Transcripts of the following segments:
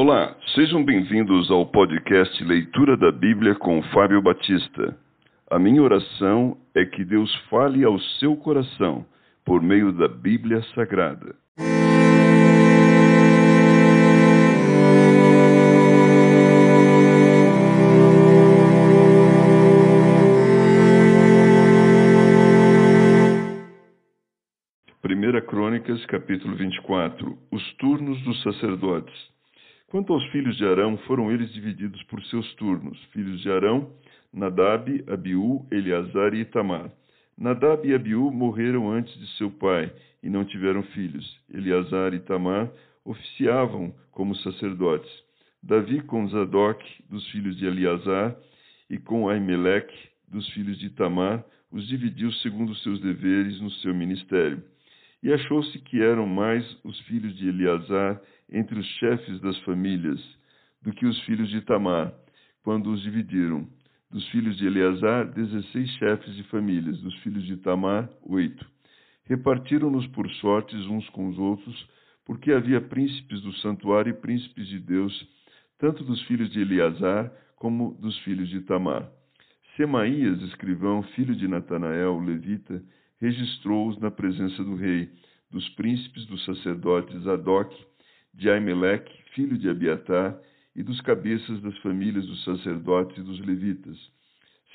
Olá, sejam bem-vindos ao podcast Leitura da Bíblia com Fábio Batista. A minha oração é que Deus fale ao seu coração por meio da Bíblia Sagrada. Primeira Crônicas, capítulo 24. Os turnos dos sacerdotes. Quanto aos filhos de Arão, foram eles divididos por seus turnos. Filhos de Arão, Nadab, Abiú, Eleazar e Itamar. Nadab e Abiú morreram antes de seu pai e não tiveram filhos. Eleazar e Itamar oficiavam como sacerdotes. Davi com Zadok, dos filhos de Eleazar, e com Aimeleque, dos filhos de Itamar, os dividiu segundo seus deveres no seu ministério. E achou-se que eram mais os filhos de Eleazar entre os chefes das famílias do que os filhos de Tamar, quando os dividiram. Dos filhos de Eleazar, dezesseis chefes de famílias, dos filhos de Tamar, oito. Repartiram-nos por sortes uns com os outros, porque havia príncipes do santuário e príncipes de Deus, tanto dos filhos de Eleazar como dos filhos de Tamar. Semaías, escrivão, filho de Natanael, levita, registrou-os na presença do rei, dos príncipes dos sacerdotes Zadok, de Aimeleque, filho de Abiatar, e dos cabeças das famílias dos sacerdotes e dos levitas,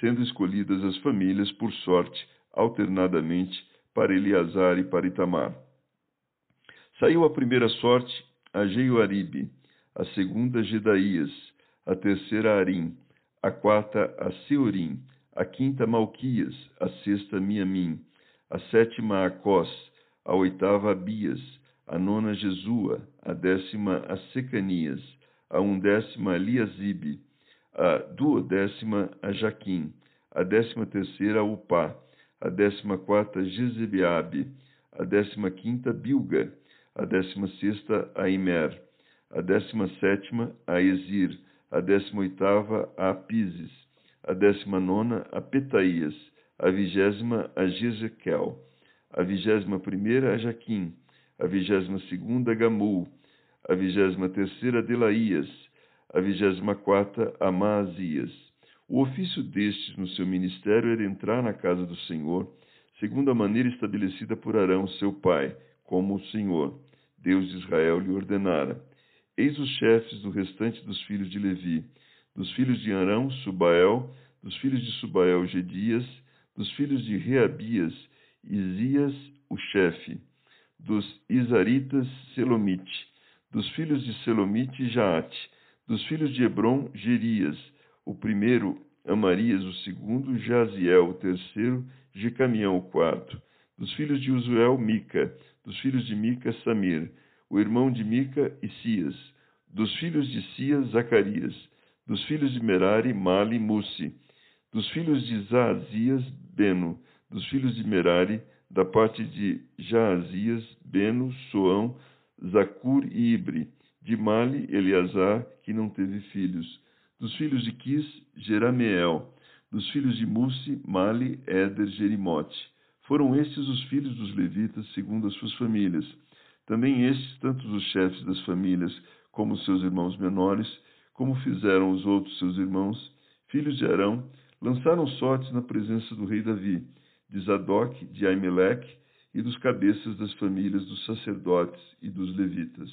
sendo escolhidas as famílias por sorte, alternadamente, para Eleazar e para Itamar. Saiu a primeira sorte a Jeioaribe, a segunda a Gedaías, a terceira a Arim, a quarta a Seorim, a quinta a Malquias, a sexta a Miamim, a sétima a Cós, a oitava a Bias, a nona Jesua, a décima a Secanias, a undécima Liazibe, a duodécima a Jaquim, a décima terceira a Upá, a décima quarta Jezebeabe, a décima quinta Bilga, a décima sexta a Imer, a décima sétima a Ezir, a décima oitava a Apises, a décima nona a Petaías, a vigésima a Jezequel, a vigésima primeira a Jaquim, a vigésima segunda Gamul, a vigésima terceira Delaías, a vigésima quarta Amazias. O ofício destes no seu ministério era entrar na casa do Senhor, segundo a maneira estabelecida por Arão, seu pai, como o Senhor, Deus de Israel, lhe ordenara. Eis os chefes do restante dos filhos de Levi, dos filhos de Arão, Subael, dos filhos de Subael, Gedias, dos filhos de Reabias, Isias, o chefe, dos Isaritas, Selomite, dos filhos de Selomite, Jaate, dos filhos de Hebron, Gerias, o primeiro, Amarias, o segundo, Jaziel, o terceiro, Jecamião, o quarto, dos filhos de Uzuel, Mica, dos filhos de Mica, Samir, o irmão de Mica, Isias, dos filhos de Sias, Zacarias, dos filhos de Merari, Mali, Musi, dos filhos de Zaazias, Beno, dos filhos de Merari, da parte de Jaazias, Beno, Soão, Zacur e Ibre, de Mali, Eleazar, que não teve filhos, dos filhos de Quis, Jerameel, dos filhos de Musi, Mali, Éder, Jerimote. Foram estes os filhos dos levitas, segundo as suas famílias. Também estes, tanto os chefes das famílias como seus irmãos menores, como fizeram os outros seus irmãos, filhos de Arão, lançaram sortes na presença do rei Davi, de Zadok, de Aimeleque e dos cabeças das famílias dos sacerdotes e dos levitas.